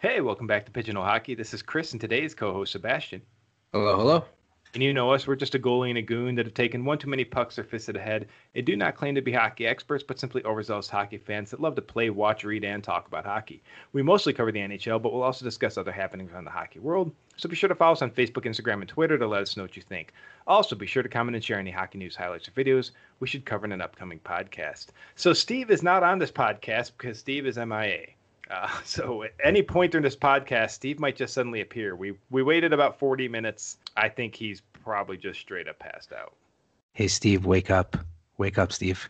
Hey, welcome back to Pigeonhole Hockey. This is Chris and today's co-host Sebastien. Hello, hello. And you know us, we're just a goalie and a goon that have taken one too many pucks or fisted ahead and do not claim to be hockey experts, but simply overzealous hockey fans that love to play, watch, read, and talk about hockey. We mostly cover the NHL, but we'll also discuss other happenings around the hockey world. So be sure to follow us on Facebook, Instagram, and Twitter to let us know what you think. Also, be sure to comment and share any hockey news, highlights, or videos we should cover in an upcoming podcast. So Steve is not on this podcast because Steve is MIA. Uh, so at any point during this podcast, Steve might just suddenly appear. We we waited about 40 minutes. I think he's probably just straight up passed out. Hey, Steve, wake up. Wake up, Steve.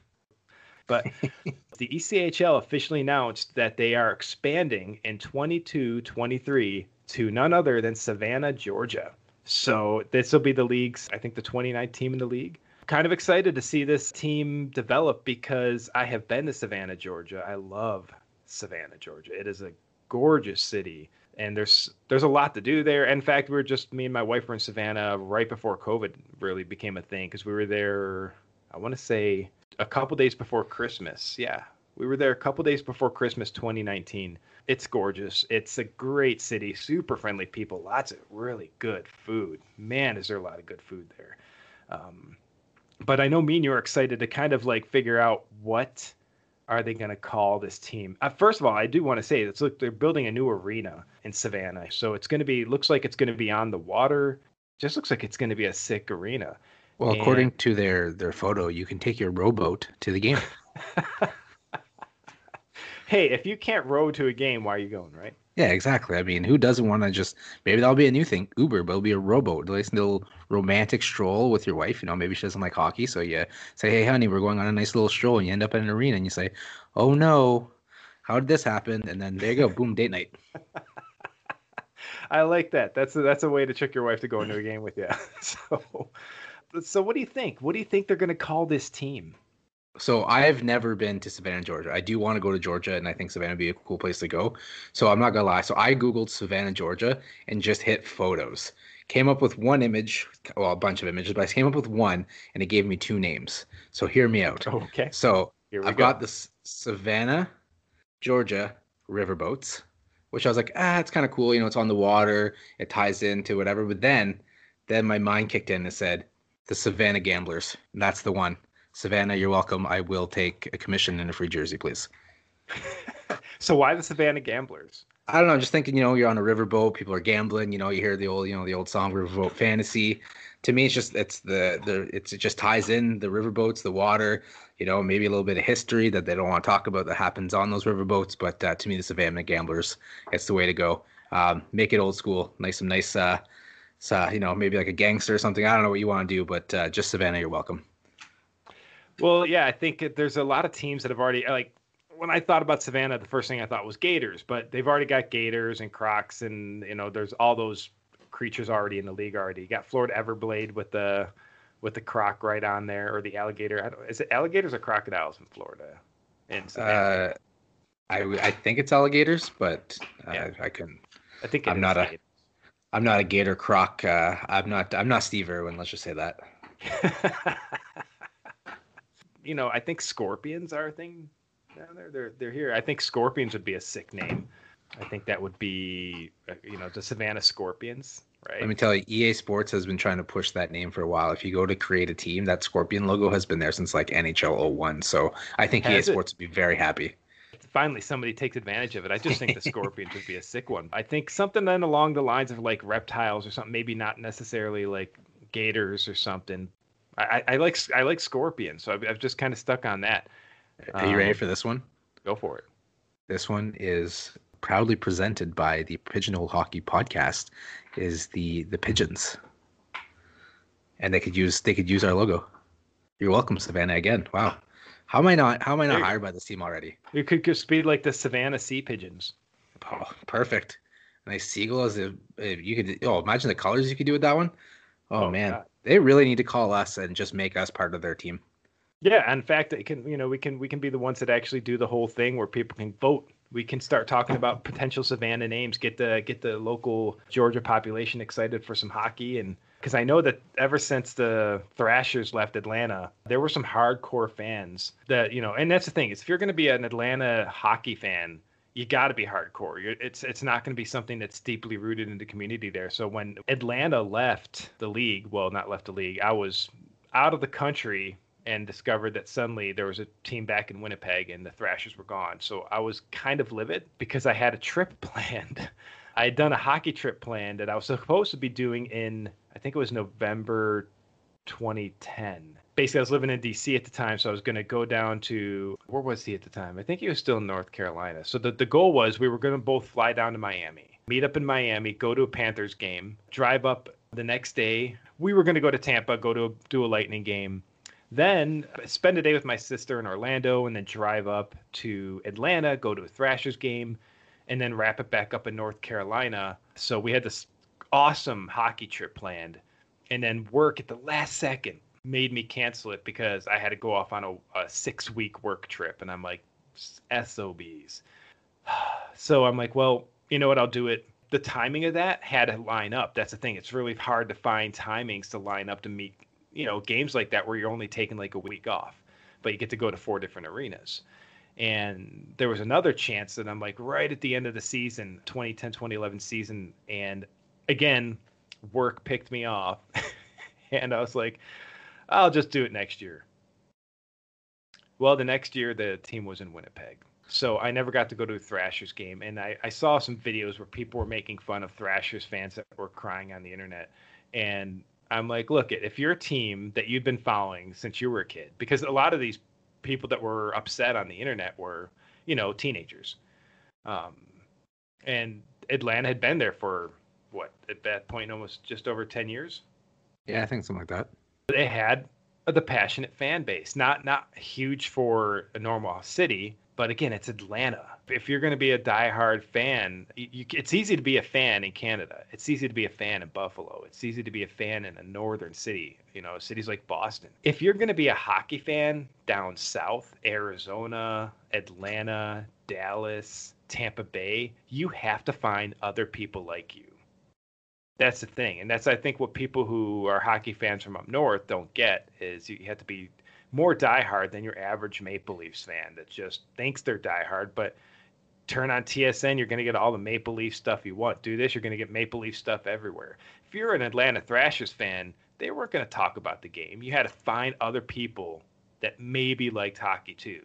But the ECHL officially announced that they are expanding in 22 23 to none other than Savannah, Georgia. So this will be the league's, I think, the 29th team in the league. Kind of excited to see this team develop because I have been to Savannah, Georgia. I love Savannah, Georgia. It is a gorgeous city and there's there's a lot to do there. In fact, we were just me and my wife were in Savannah right before COVID really became a thing because we were there. I want to say a couple days before Christmas. Yeah, we were there a couple days before Christmas 2019. It's gorgeous. It's a great city, super friendly people, lots of really good food. Man, is there a lot of good food there. Um, but I know me and you are excited to kind of like figure out what are they going to call this team? Uh, first of all, I do want to say it's look they're building a new arena in Savannah, so it's going to be looks like it's going to be on the water. Just looks like it's going to be a sick arena. Well, and... according to their their photo, you can take your rowboat to the game. hey, if you can't row to a game, why are you going, right? Yeah, exactly. I mean, who doesn't want to just maybe that'll be a new thing, Uber, but it'll be a rowboat. A nice little romantic stroll with your wife. You know, maybe she doesn't like hockey, so you say, "Hey, honey, we're going on a nice little stroll," and you end up in an arena, and you say, "Oh no, how did this happen?" And then there you go, boom, date night. I like that. That's a, that's a way to trick your wife to go into a game with you. so, so what do you think? What do you think they're going to call this team? So I've never been to Savannah, Georgia. I do want to go to Georgia, and I think Savannah would be a cool place to go. So I'm not gonna lie. So I googled Savannah, Georgia, and just hit photos. Came up with one image, well, a bunch of images, but I came up with one, and it gave me two names. So hear me out. Okay. So I've go. got the Savannah, Georgia riverboats, which I was like, ah, it's kind of cool. You know, it's on the water. It ties into whatever. But then, then my mind kicked in and said, the Savannah Gamblers. That's the one. Savannah, you're welcome. I will take a commission and a free jersey, please. so why the Savannah Gamblers? I don't know. Just thinking, you know, you're on a riverboat, people are gambling. You know, you hear the old, you know, the old song "Riverboat Fantasy." To me, it's just it's the the it's it just ties in the riverboats, the water. You know, maybe a little bit of history that they don't want to talk about that happens on those riverboats. But uh, to me, the Savannah Gamblers, it's the way to go. Um, make it old school, nice some nice, uh, uh, you know, maybe like a gangster or something. I don't know what you want to do, but uh, just Savannah, you're welcome. Well, yeah, I think there's a lot of teams that have already like when I thought about Savannah, the first thing I thought was Gators, but they've already got Gators and Crocs, and you know, there's all those creatures already in the league already. You got Florida Everblade with the with the croc right on there, or the alligator. I don't, is it alligators or crocodiles in Florida? In uh, I I think it's alligators, but uh, yeah. I, I can. I think I'm not a. I'm not a gator croc. Uh, I'm not. I'm not Steve Irwin. Let's just say that. you know, I think scorpions are a thing down there. They're they're here. I think scorpions would be a sick name. I think that would be, uh, you know, the Savannah Scorpions, right? Let me tell you, EA Sports has been trying to push that name for a while. If you go to create a team, that scorpion logo has been there since like NHL 01. So I think has EA Sports would be very happy. Finally, somebody takes advantage of it. I just think the Scorpions would be a sick one. I think something then along the lines of like reptiles or something, maybe not necessarily like gators or something, I, I like I like Scorpion, so I've, I've just kind of stuck on that. Are you um, ready for this one? Go for it. This one is proudly presented by the Pigeonhole Hockey Podcast. Is the the pigeons, and they could use they could use our logo. You're welcome, Savannah. Again, wow. How am I not how am I not hired by this team already? You could just be like the Savannah Sea Pigeons. Oh, perfect. Nice seagull as a, you could oh imagine the colors you could do with that one. Oh, oh man, God. they really need to call us and just make us part of their team. Yeah, in fact, it can you know we can we can be the ones that actually do the whole thing where people can vote. We can start talking about potential Savannah names, get the get the local Georgia population excited for some hockey, and because I know that ever since the Thrashers left Atlanta, there were some hardcore fans that you know, and that's the thing is if you're going to be an Atlanta hockey fan, you got to be hardcore. You're, it's it's not going to be something that's deeply rooted in the community there. So when Atlanta left the league, well, not left the league, I was out of the country and discovered that suddenly there was a team back in Winnipeg and the Thrashers were gone. So I was kind of livid because I had a trip planned. I had done a hockey trip planned that I was supposed to be doing in I think it was November 2010 basically I was living in DC at the time, so I was going to go down to where was he at the time? I think he was still in North Carolina. So the the goal was we were going to both fly down to Miami, meet up in Miami, go to a Panthers game, drive up the next day. We were going to go to Tampa, go to do a Lightning game. Then spend a day with my sister in Orlando and then drive up to Atlanta, go to a Thrashers game, and then wrap it back up in North Carolina. So we had this awesome hockey trip planned and then work at the last second made me cancel it because I had to go off on a, a six week work trip. And I'm like, SOBs. So I'm like, well, you know what? I'll do it. The timing of that had to line up. That's the thing. It's really hard to find timings to line up to meet, you know, games like that where you're only taking like a week off, but you get to go to four different arenas. And there was another chance that I'm like right at the end of the season, 2010, 2011 season. And again, work picked me off. and I was like, I'll just do it next year. Well, the next year the team was in Winnipeg. So I never got to go to a Thrashers game. And I, I saw some videos where people were making fun of Thrashers fans that were crying on the internet. And I'm like, look, if you're a team that you've been following since you were a kid, because a lot of these people that were upset on the internet were, you know, teenagers. Um, and Atlanta had been there for what, at that point, almost just over 10 years? Yeah, I think something like that they had the passionate fan base. Not not huge for a normal city, but again, it's Atlanta. If you're going to be a diehard fan, you, it's easy to be a fan in Canada. It's easy to be a fan in Buffalo. It's easy to be a fan in a northern city, you know, cities like Boston. If you're going to be a hockey fan down south, Arizona, Atlanta, Dallas, Tampa Bay, you have to find other people like you that's the thing, and that's I think what people who are hockey fans from up north don't get is you have to be more diehard than your average Maple Leafs fan that just thinks they're diehard, but turn on TSN, you're going to get all the Maple Leaf stuff you want. Do this, you're going to get Maple Leaf stuff everywhere. If you're an Atlanta Thrashers fan, they weren't going to talk about the game. You had to find other people that maybe liked hockey too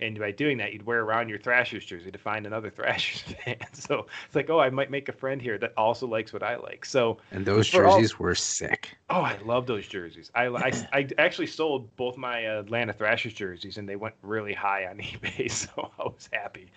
and by doing that, you'd wear around your Thrashers jersey to find another Thrashers fan. So it's like, oh, I might make a friend here that also likes what I like. So and those jerseys all, were sick. Oh, I love those jerseys. I, I, I actually sold both my Atlanta Thrashers jerseys, and they went really high on eBay, so I was happy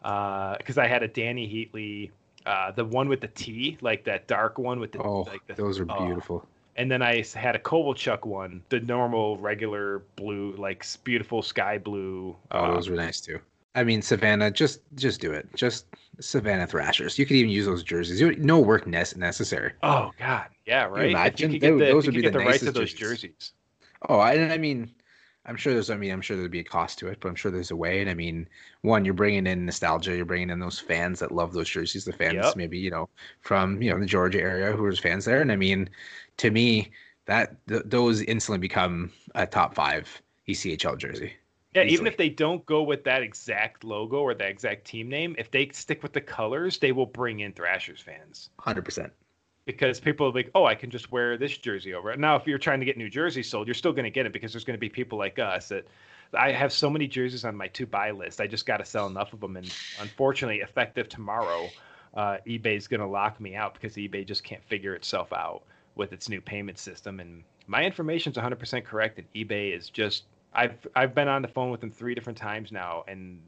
because uh, I had a Dany Heatley. Uh, the one with the T, like that dark one with the oh, like the, those are oh, beautiful and then I had a Kovalchuk one, the normal, regular blue, like beautiful sky blue. Oh, um, those were nice too. I mean, Savannah, just just do it. Just Savannah Thrashers. You could even use those jerseys. You, no work necessary. Oh God, yeah, right. Imagine they, the, those would be the, the rights of those jerseys. jerseys. Oh, I, I mean, I'm sure there's. I mean, I'm sure there'd be a cost to it, but I'm sure there's a way. And I mean, one, you're bringing in nostalgia. You're bringing in those fans that love those jerseys. The fans, yep. maybe you know, from you know the Georgia area who are fans there. And I mean, to me, that th- those instantly become a top five ECHL jersey. Yeah, easily. even if they don't go with that exact logo or that exact team name, if they stick with the colors, they will bring in Thrashers fans. Hundred percent. Because people are like, oh, I can just wear this jersey over it. Now, if you're trying to get New Jersey sold, you're still going to get it because there's going to be people like us that I have so many jerseys on my to buy list. I just got to sell enough of them, and unfortunately, effective tomorrow, uh, eBay's going to lock me out because eBay just can't figure itself out with its new payment system. And my information is 100% correct. And eBay is just I've I've been on the phone with them three different times now, and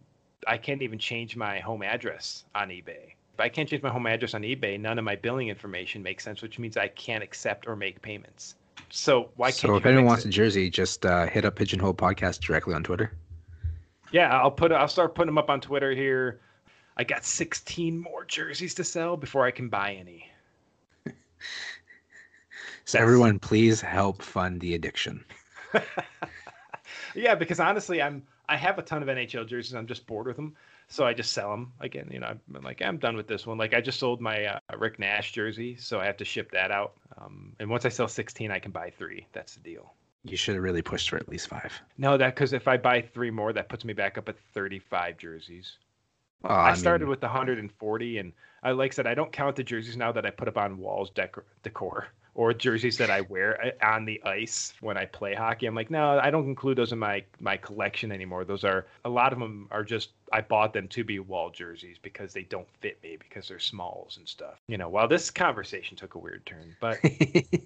I can't even change my home address on eBay. If I can't change my home address on eBay, none of my billing information makes sense, which means I can't accept or make payments. So why can't? I? So if anyone wants it? a jersey, just uh, hit up Pigeonhole Podcast directly on Twitter. Yeah, I'll put I'll start putting them up on Twitter here. I got 16 more jerseys to sell before I can buy any. So everyone, please help fund the addiction. yeah, because honestly, I'm I have a ton of NHL jerseys. I'm just bored with them, so I just sell them again. You know, I'm like I'm done with this one. Like I just sold my uh, Rick Nash jersey, so I have to ship that out. Um, and once I sell 16, I can buy three. That's the deal. You should have really pushed for at least five. No, that because if I buy three more, that puts me back up at 35 jerseys. Oh, I, I mean, started with 140, and I like I said I don't count the jerseys now that I put up on walls decor, decor or jerseys that I wear uh, on the ice when I play hockey. I'm like, no, I don't include those in my my collection anymore. Those are a lot of them are just I bought them to be wall jerseys because they don't fit me because they're smalls and stuff. You know, while this conversation took a weird turn, but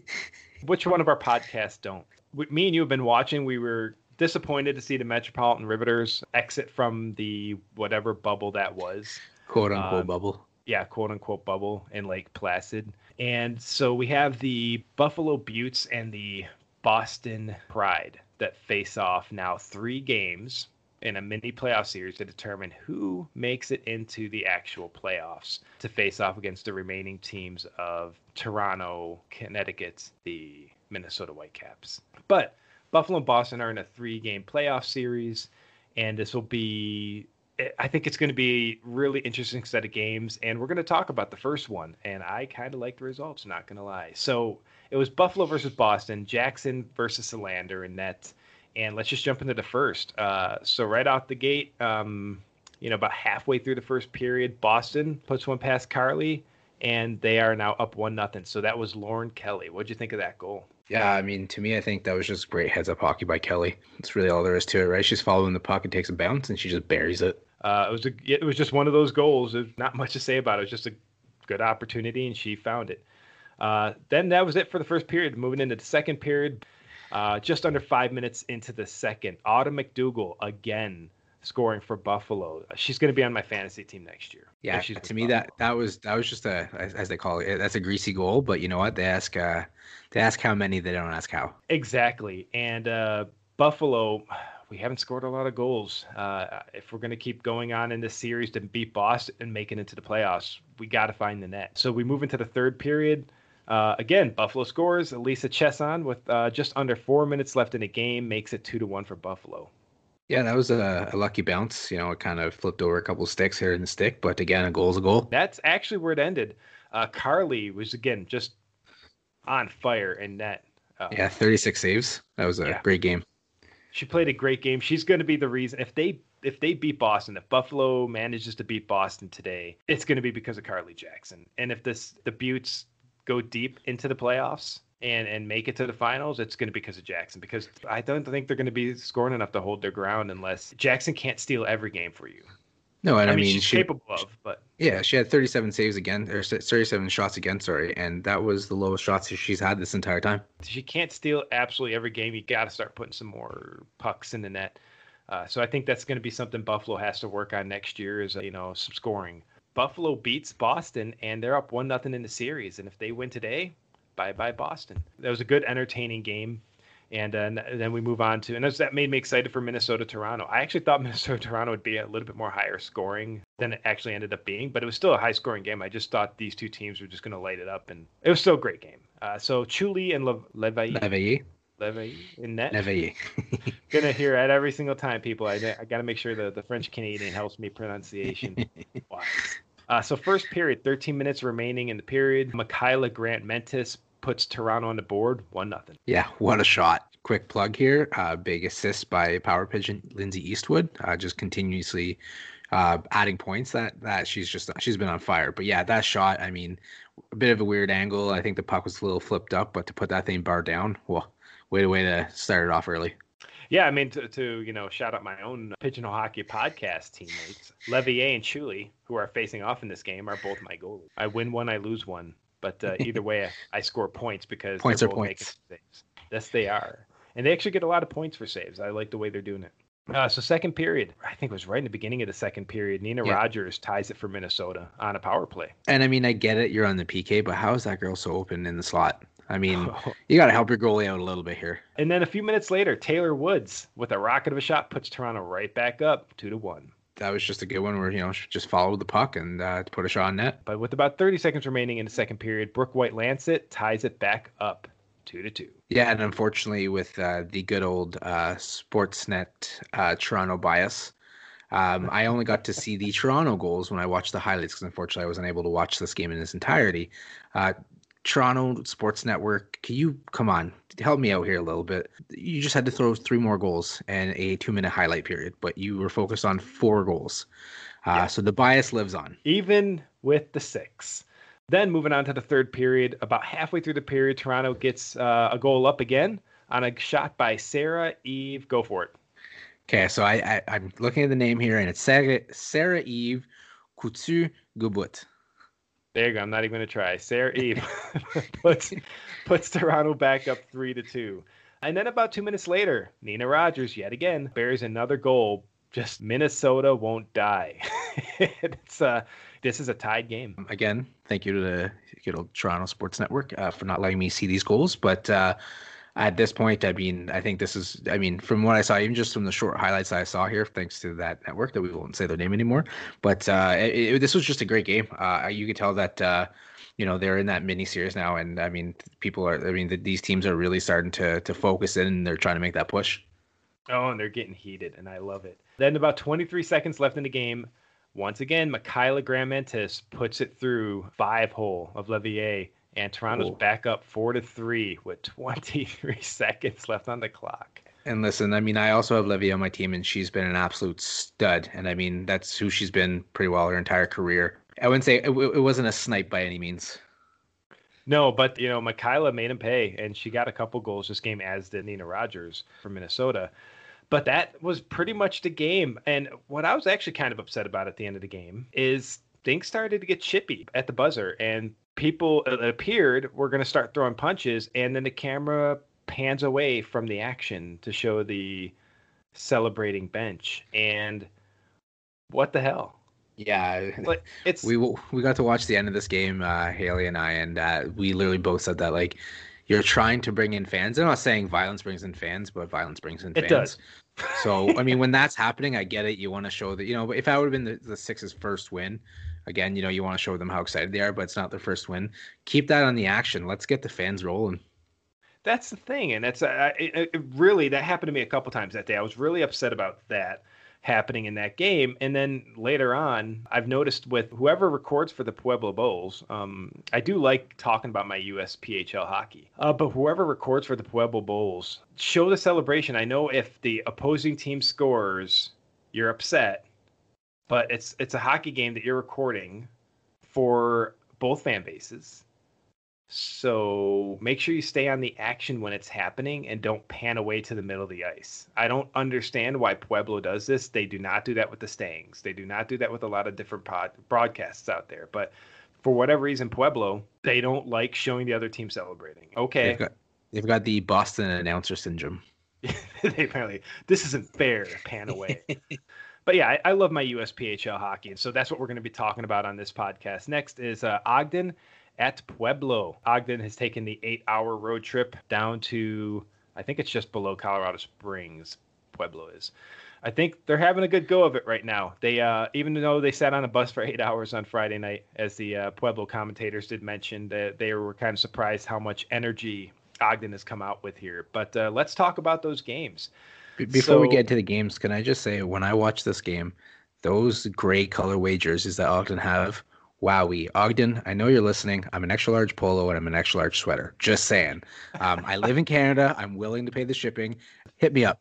which one of our podcasts don't? Me and you have been watching. We were disappointed to see the Metropolitan Riveters exit from the whatever bubble that was. Quote unquote um, bubble. Yeah, quote unquote bubble in Lake Placid. And so we have the Buffalo Beauts and the Boston Pride that face off now three games in a mini playoff series to determine who makes it into the actual playoffs to face off against the remaining teams of Toronto, Connecticut, the Minnesota Whitecaps. But Buffalo and Boston are in a three game playoff series, and this will be I think it's going to be really interesting set of games, and we're going to talk about the first one. And I kind of like the results, not going to lie. So it was Buffalo versus Boston, Jackson versus Selander in net. And let's just jump into the first. Uh, so right out the gate, um, you know, about halfway through the first period, Boston puts one past Carly, and they are now up one nothing. So that was Lauren Kelly. What'd you think of that goal? Yeah, I mean, to me, I think that was just great heads up hockey by Kelly. That's really all there is to it, right? She's following the puck and takes a bounce, and she just buries it. Uh, it was a, it was just one of those goals. There's not much to say about it. It was just a good opportunity, and she found it. Uh, then that was it for the first period. Moving into the second period, uh, just under five minutes into the second, Autumn MacDougall again scoring for Buffalo. She's going to be on my fantasy team next year. Yeah, to me that that was that was just a as they call it that's a greasy goal. But you know what? They ask uh, they ask how many, they don't ask how. Exactly, and uh, Buffalo we haven't scored a lot of goals. Uh, if we're going to keep going on in this series to beat Boston and make it into the playoffs, we got to find the net. So we move into the third period. Uh, again, Buffalo scores. Elisa Chesson with uh, just under four minutes left in the game makes it two to one for Buffalo. Yeah, that was a, a, lucky bounce. You know, it kind of flipped over a couple sticks here in the stick, but again, a goal's a goal. That's actually where it ended. Uh, Carly was again just on fire in net. Uh, yeah, 36 saves. That was a yeah. great game. She played a great game. She's going to be the reason if they if they beat Boston, if Buffalo manages to beat Boston today, it's going to be because of Carly Jackson. And if this the Beauts go deep into the playoffs and and make it to the finals, it's going to be because of Jackson. Because I don't think they're going to be scoring enough to hold their ground unless Jackson can't steal every game for you. No, and I, I mean, she's she, capable of, but yeah, she had 37 saves again, or 37 shots again, sorry, and that was the lowest shots she's had this entire time. She can't steal absolutely every game. You got to start putting some more pucks in the net. Uh, so I think that's going to be something Buffalo has to work on next year. Is uh, you know some scoring. Buffalo beats Boston, and they're up one nothing in the series. And if they win today, bye bye Boston. That was a good, entertaining game and, uh, and then we move on to and that made me excited for Minnesota Toronto. I actually thought Minnesota Toronto would be a little bit more higher scoring than it actually ended up being, but it was still a high scoring game. I just thought these two teams were just going to light it up, and it was still a great game. Uh, so Chuli and Le- Leveille. In net. Leveille. Gonna hear it every single time, people. I, I got to make sure the, the French Canadian helps me pronunciation wise. Uh, so first period, 13 minutes remaining in the period. Mikyla Grant-Mentis puts Toronto on the board, one nothing. Yeah, what a shot! Quick plug here: uh, big assist by Power Pigeon Lindsay Eastwood, uh, just continuously uh, adding points. That that she's just she's been on fire. But yeah, that shot. I mean, a bit of a weird angle. I think the puck was a little flipped up, but to put that thing bar down, well, way to way to start it off early. Yeah, I mean to, to you know shout out my own Pigeonhole Hockey podcast teammates, Leveille and Chuli, who are facing off in this game, are both my goalies. I win one, I lose one. But uh, either way, I, I, score points because points are points. Saves. Yes, they are, and they actually get a lot of points for saves. I like the way they're doing it. Uh, so second period, I think it was right in the beginning of the second period. Nina yeah. Rodgers ties it for Minnesota on a power play. And I mean, I get it, you're on the PK, but how is that girl so open in the slot? I mean, you got to help your goalie out a little bit here. And then a few minutes later, Taylor Woods with a rocket of a shot puts Toronto right back up two to one that was just a good one where you know just followed the puck and uh, put a shot on net. But with about 30 seconds remaining in the second period, Brooke White-Lancette ties it back up two to two. Yeah, and unfortunately, with uh, the good old uh, Sportsnet uh, Toronto bias, um, I only got to see the Toronto goals when I watched the highlights because unfortunately I wasn't able to watch this game in its entirety. Uh, Toronto Sports Network, can you come on, help me out here a little bit? You just had to throw three more goals and a two minute highlight period, but you were focused on four goals. Uh, yeah. So the bias lives on. Even with the six. Then moving on to the third period, about halfway through the period, Toronto gets uh, a goal up again on a shot by Sarah Eve. Go for it. Okay, so I, I am looking at the name here, and it's Sarah Sarah Eve Coutu Godbout. There you go. I'm not even gonna try. Sarah Eve puts puts Toronto back up three to two. And then about two minutes later, Nina Rodgers yet again bears another goal. Just Minnesota won't die. it's uh this is a tied game. Again, thank you to the good old Toronto Sports Network uh, for not letting me see these goals. But uh, at this point, I mean, I think this is, I mean, from what I saw, even just from the short highlights I saw here, thanks to that network that we won't say their name anymore. But uh, it, it, this was just a great game. Uh, you could tell that, uh, you know, they're in that mini series now. And I mean, people are, I mean, the, these teams are really starting to, to focus in and they're trying to make that push. Oh, and they're getting heated, and I love it. Then about 23 seconds left in the game. Once again, Mikyla Grant-Mentis puts it through five hole of Leveille and Toronto's cool. back up four to three with 23 seconds left on the clock. And listen, I mean, I also have Levy on my team, and she's been an absolute stud. And I mean, that's who she's been pretty well her entire career. I wouldn't say it, it wasn't a snipe by any means. No, but you know, Mikyla made him pay, and she got a couple goals this game, as did Nina Rodgers from Minnesota. But that was pretty much the game. And what I was actually kind of upset about at the end of the game is things started to get chippy at the buzzer, and people it appeared were going to start throwing punches, and then the camera pans away from the action to show the celebrating bench. And what the hell? Yeah, like it's we we got to watch the end of this game, uh, Haley and I, and uh, we literally both said that like you're trying to bring in fans. I'm not saying violence brings in fans, but violence brings in fans. It does. so I mean, when that's happening, I get it. You want to show that you know. But if I would have been the, the Sixers' first win, again, you know, you want to show them how excited they are, but it's not their first win. Keep that on the action. Let's get the fans rolling. That's the thing, and that's uh, it, it really that happened to me a couple times that day. I was really upset about that happening in that game. And then later on, I've noticed with whoever records for the Pueblo Bulls, um, I do like talking about my USPHL hockey. Uh, but whoever records for the Pueblo Bulls, show the celebration. I know if the opposing team scores, you're upset but it's it's a hockey game that you're recording for both fan bases. So make sure you stay on the action when it's happening and don't pan away to the middle of the ice. I don't understand why Pueblo does this. They do not do that with the Stangs. They do not do that with a lot of different pod, broadcasts out there. But for whatever reason, Pueblo, they don't like showing the other team celebrating. Okay. They've got, they've got the Boston announcer syndrome. they apparently, this isn't fair, pan away. but yeah, I, I, love my USPHL hockey, and so that's what we're going to be talking about on this podcast. Next is uh, Ogden at Pueblo. Ogden has taken the eight-hour road trip down to, I think it's just below Colorado Springs. Pueblo is. I think they're having a good go of it right now. They, uh, even though they sat on a bus for eight hours on Friday night, as the uh, Pueblo commentators did mention, that they were kind of surprised how much energy Ogden has come out with here. But uh, let's talk about those games. Before so, we get to the games, can I just say when I watch this game, those gray colorway jerseys that Ogden have, wowie. Ogden, I know you're listening. I'm an extra large polo and I'm an extra large sweater. Just saying. Um, I live in Canada. I'm willing to pay the shipping. Hit me up.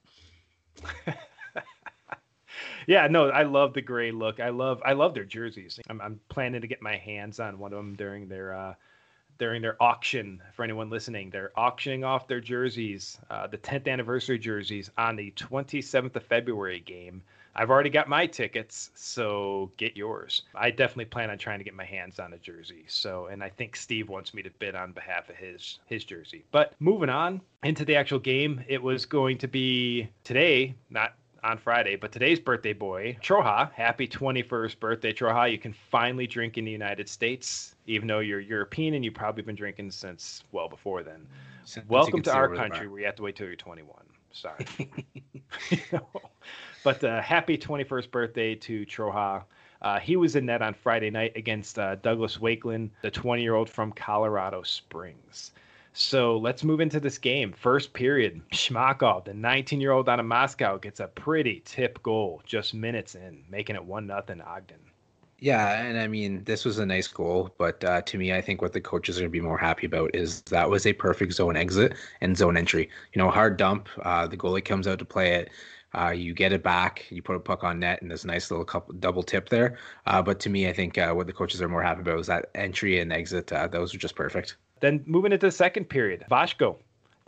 yeah, no, I love the gray look. I love I love their jerseys. I'm, I'm planning to get my hands on one of them during their uh, during their auction. For anyone listening, they're auctioning off their jerseys, uh, the 10th anniversary jerseys, on the 27th of February game. I've already got my tickets, so get yours. I definitely plan on trying to get my hands on a jersey. So, and I think Steve wants me to bid on behalf of his his jersey. But moving on into the actual game, it was going to be today, not on Friday, but today's birthday boy, Troja. Happy 21st birthday, Troja. You can finally drink in the United States, even though you're European and you've probably been drinking since well before then. Since Welcome to our country where you have to wait till you're 21. Sorry. But uh, happy 21st birthday to Troja. Uh, he was in net on Friday night against uh, Douglas Wakeland, the 20 year old from Colorado Springs. So let's move into this game. First period, Shmakov, the 19 year old out of Moscow, gets a pretty tip goal just minutes in, making it 1 nothing Ogden. Yeah, and I mean, this was a nice goal, but uh, to me, I think what the coaches are going to be more happy about is that was a perfect zone exit and zone entry. You know, hard dump, uh, the goalie comes out to play it. Uh, you get it back, you put a puck on net, and there's a nice little couple, double tip there. Uh, but to me, I think uh, what the coaches are more happy about is that entry and exit. Uh, those are just perfect. Then moving into the second period, Vashko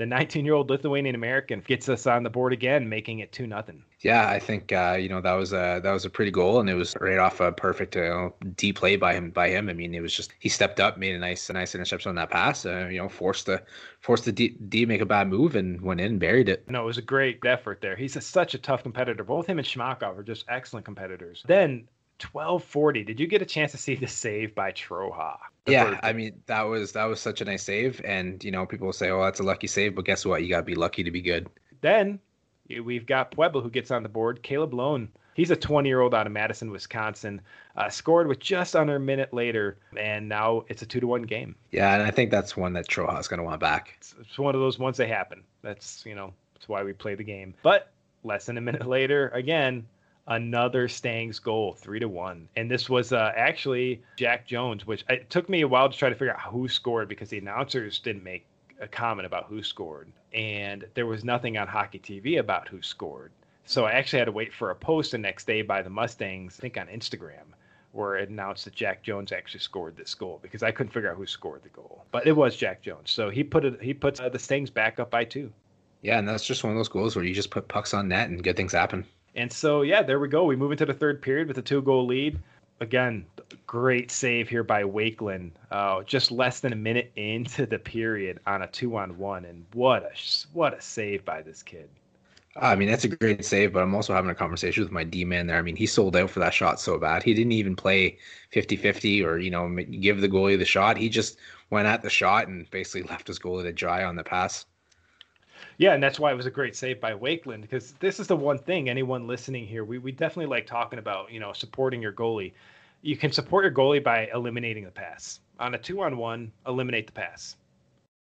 the 19 year old Lithuanian American gets us on the board again, making it two nothing. Yeah, I think uh, you know that was a that was a pretty goal, and it was right off a perfect uh, D play by him. By him, I mean, it was just he stepped up, made a nice a nice interception on that pass. Uh, you know, forced the forced the D, D make a bad move and went in and buried it. No, it was a great effort there. He's a, such a tough competitor. Both him and Shmakov are just excellent competitors. Then 1240. Did you get a chance to see the save by Troja? Yeah, I mean that was that was such a nice save, and you know people say, "Oh, that's a lucky save," but guess what? You gotta be lucky to be good. Then we've got Pueblo who gets on the board. Caleb Lone, he's a 20 year old out of Madison, Wisconsin, uh, scored with just under a minute later, and now it's a two to one game. Yeah, and I think that's one that Troja is gonna want back. It's, it's one of those ones that happen. That's you know that's why we play the game. But less than a minute later, again, another Stangs goal, three to one. And this was uh, actually Jack Jones, which it took me a while to try to figure out who scored because the announcers didn't make a comment about who scored, and there was nothing on Hockey TV about who scored. So I actually had to wait for a post the next day by the Mustangs, I think on Instagram, where it announced that Jack Jones actually scored this goal because I couldn't figure out who scored the goal, but it was Jack Jones. So he put it, he puts uh, the Stangs back up by two. Yeah, and that's just one of those goals where you just put pucks on net and good things happen. And so, yeah, there we go. We move into the third period with a two goal lead. Again, great save here by Wakeland. Uh, just less than a minute into the period on a two on one. And what a, what a save by this kid. I mean, that's a great save, but I'm also having a conversation with my D man there. I mean, he sold out for that shot so bad. He didn't even play 50 50 or, you know, give the goalie the shot. He just went at the shot and basically left his goalie to dry on the pass. Yeah, and that's why it was a great save by Wakeland because this is the one thing anyone listening here we we definitely like talking about. You know, supporting your goalie. You can support your goalie by eliminating the pass on a two on one. Eliminate the pass.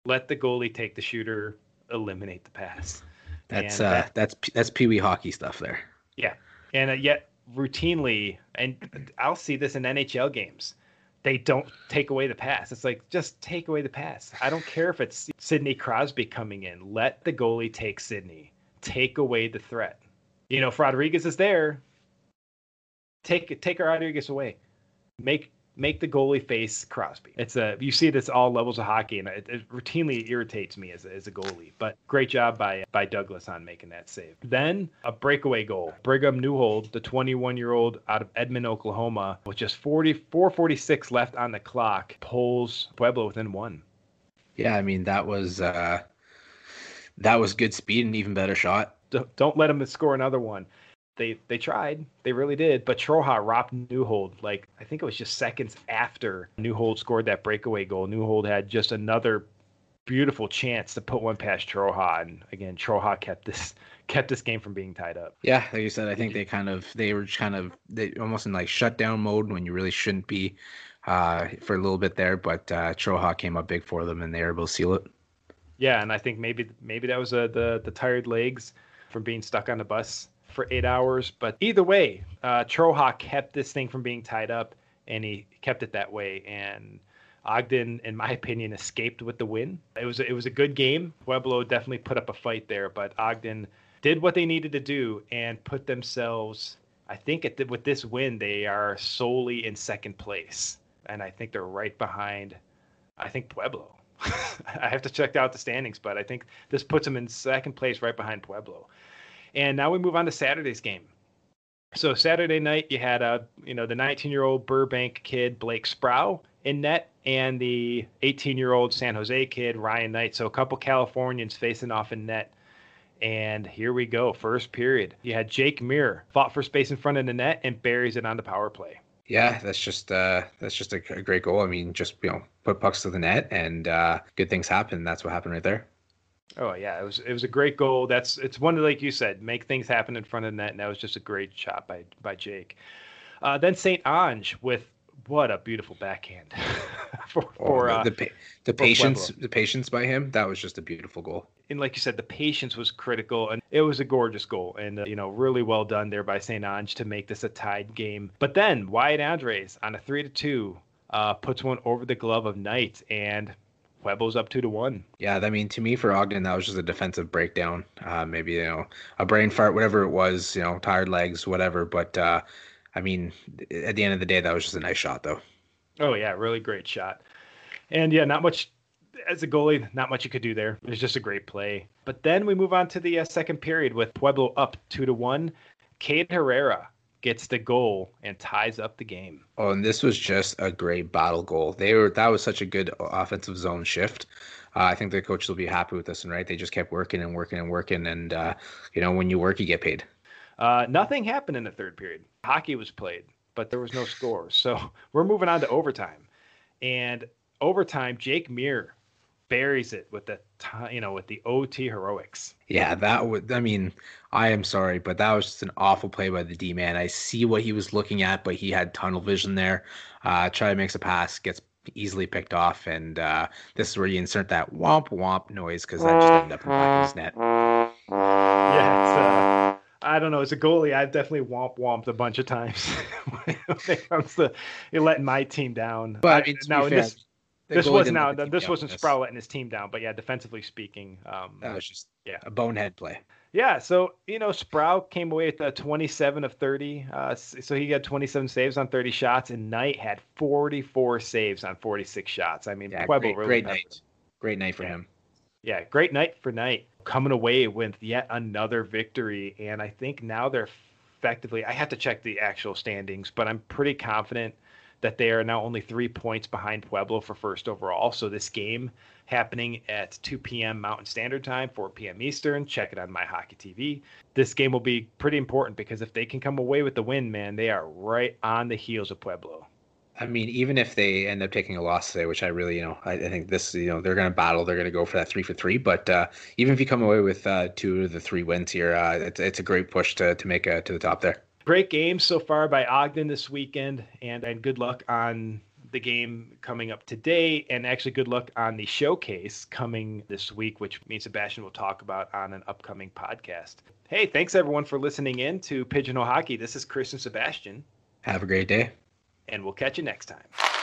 Let the goalie take the shooter. Eliminate the pass. That's uh, that, that's that's pee wee hockey stuff there. Yeah, and uh, yet routinely, and I'll see this in NHL games they don't take away the pass. It's like just take away the pass. I don't care if it's Sidney Crosby coming in. Let the goalie take Sidney. Take away the threat. You know, if Rodrigues is there, take take Rodrigues away. Make make the goalie face Crosby. It's a you see this all levels of hockey, and it, it routinely irritates me as a, as a goalie. But great job by by Douglas on making that save. Then a breakaway goal. Brigham Newhold, the 21 year old out of Edmond, Oklahoma, with just 44 46 left on the clock, pulls Pueblo within one. Yeah, I mean that was uh, that was good speed and even better shot. Don't let him score another one they they tried, they really did. But Troja robbed Newhold like I think it was just seconds after Newhold scored that breakaway goal. Newhold had just another beautiful chance to put one past Troja, and again Troja kept this kept this game from being tied up. Yeah, like you said, I think they kind of they were kind of they almost in like shutdown mode when you really shouldn't be uh, for a little bit there. But uh, Troja came up big for them, and they were able to seal it. Yeah, and I think maybe maybe that was uh, the the tired legs from being stuck on the bus for eight hours. But either way, uh, Troja kept this thing from being tied up, and he kept it that way. And Ogden, in my opinion, escaped with the win. It was it was a good game. Pueblo definitely put up a fight there, but Ogden did what they needed to do and put themselves. I think the, with this win, they are solely in second place, and I think they're right behind. I think Pueblo. I have to check out the standings, but I think this puts them in second place, right behind Pueblo. And now we move on to Saturday's game. So Saturday night, you had a you know the 19 year old Burbank kid Blake Sproul in net, and the 18 year old San Jose kid Ryan Knight. So a couple Californians facing off in net. And here we go, first period. You had Jake Muir fought for space in front of the net and buries it on the power play. Yeah, that's just uh, that's just a, a great goal. I mean, just you know, put pucks to the net and uh, good things happen. That's what happened right there. Oh yeah, it was it was a great goal. That's it's one of like you said, make things happen in front of the net, and that was just a great shot by by Jake. Uh, then Saint Ange with what a beautiful backhand for, oh, for uh, the the, the patience Pueblo. the patience by him that was just a beautiful goal. And like you said, the patience was critical, and it was a gorgeous goal, and uh, you know really well done there by Saint Ange to make this a tied game. But then Wyatt Andres on a three to two uh, puts one over the glove of Knight, and Pueblo's up two to one. Yeah, I mean, to me, for Ogden, that was just a defensive breakdown. Uh, maybe you know a brain fart, whatever it was. You know, tired legs, whatever. But uh, I mean, at the end of the day, that was just a nice shot, though. Oh yeah, really great shot. And yeah, not much as a goalie, not much you could do there. It was just a great play. But then we move on to the uh, second period with Pueblo up two to one. Cade Herrera gets the goal and ties up the game. Oh, and this was just a great battle goal. They were that was such a good offensive zone shift. Uh, I think the coaches will be happy with this one, right? They just kept working and working and working, and uh, you know when you work, you get paid. Uh, nothing happened in the third period. Hockey was played, but there was no scores. So we're moving on to overtime, and overtime, Jake Muir buries it with the you know with the OT heroics. Yeah, that would. I mean, I am sorry, but that was just an awful play by the D man. I see what he was looking at, but he had tunnel vision there. Uh, try to makes a pass, gets easily picked off, and uh, this is where you insert that womp womp noise because that just ended up in his net. Yeah, it's. Uh... I don't know. As a goalie, I've definitely womp womped a bunch of times when it comes to letting my team down. But I mean, now in this, this was now this wasn't Sproul letting his team down, but yeah, defensively speaking, um, that was just yeah a bonehead play. Yeah, so you know Sproul came away with uh, 27 of 30, uh, so he got 27 saves on 30 shots, and Knight had 44 saves on 46 shots. I mean, yeah, Pueblo great, really great night, great night for yeah. him. Yeah, great night for Knight, coming away with yet another victory, and I think now they're effectively. I have to check the actual standings, but I'm pretty confident that they are now only three points behind Pueblo for first overall. So this game happening at 2 p.m. Mountain Standard Time, 4 p.m. Eastern. Check it on My Hockey TV. This game will be pretty important because if they can come away with the win, man, they are right on the heels of Pueblo. I mean, even if they end up taking a loss today, which I really, you know, I, I think this, you know, they're going to battle. They're going to go for that three for three. But uh, even if you come away with uh, two of the three wins here, uh, it's, it's a great push to to make it to the top there great game so far by Ogden this weekend, and, and good luck on the game coming up today, and actually good luck on the showcase coming this week, which me and Sebastien will talk about on an upcoming podcast. Hey, thanks everyone for listening in to Pigeonhole Hockey. This is Chris and Sebastien. Have a great day. And we'll catch you next time.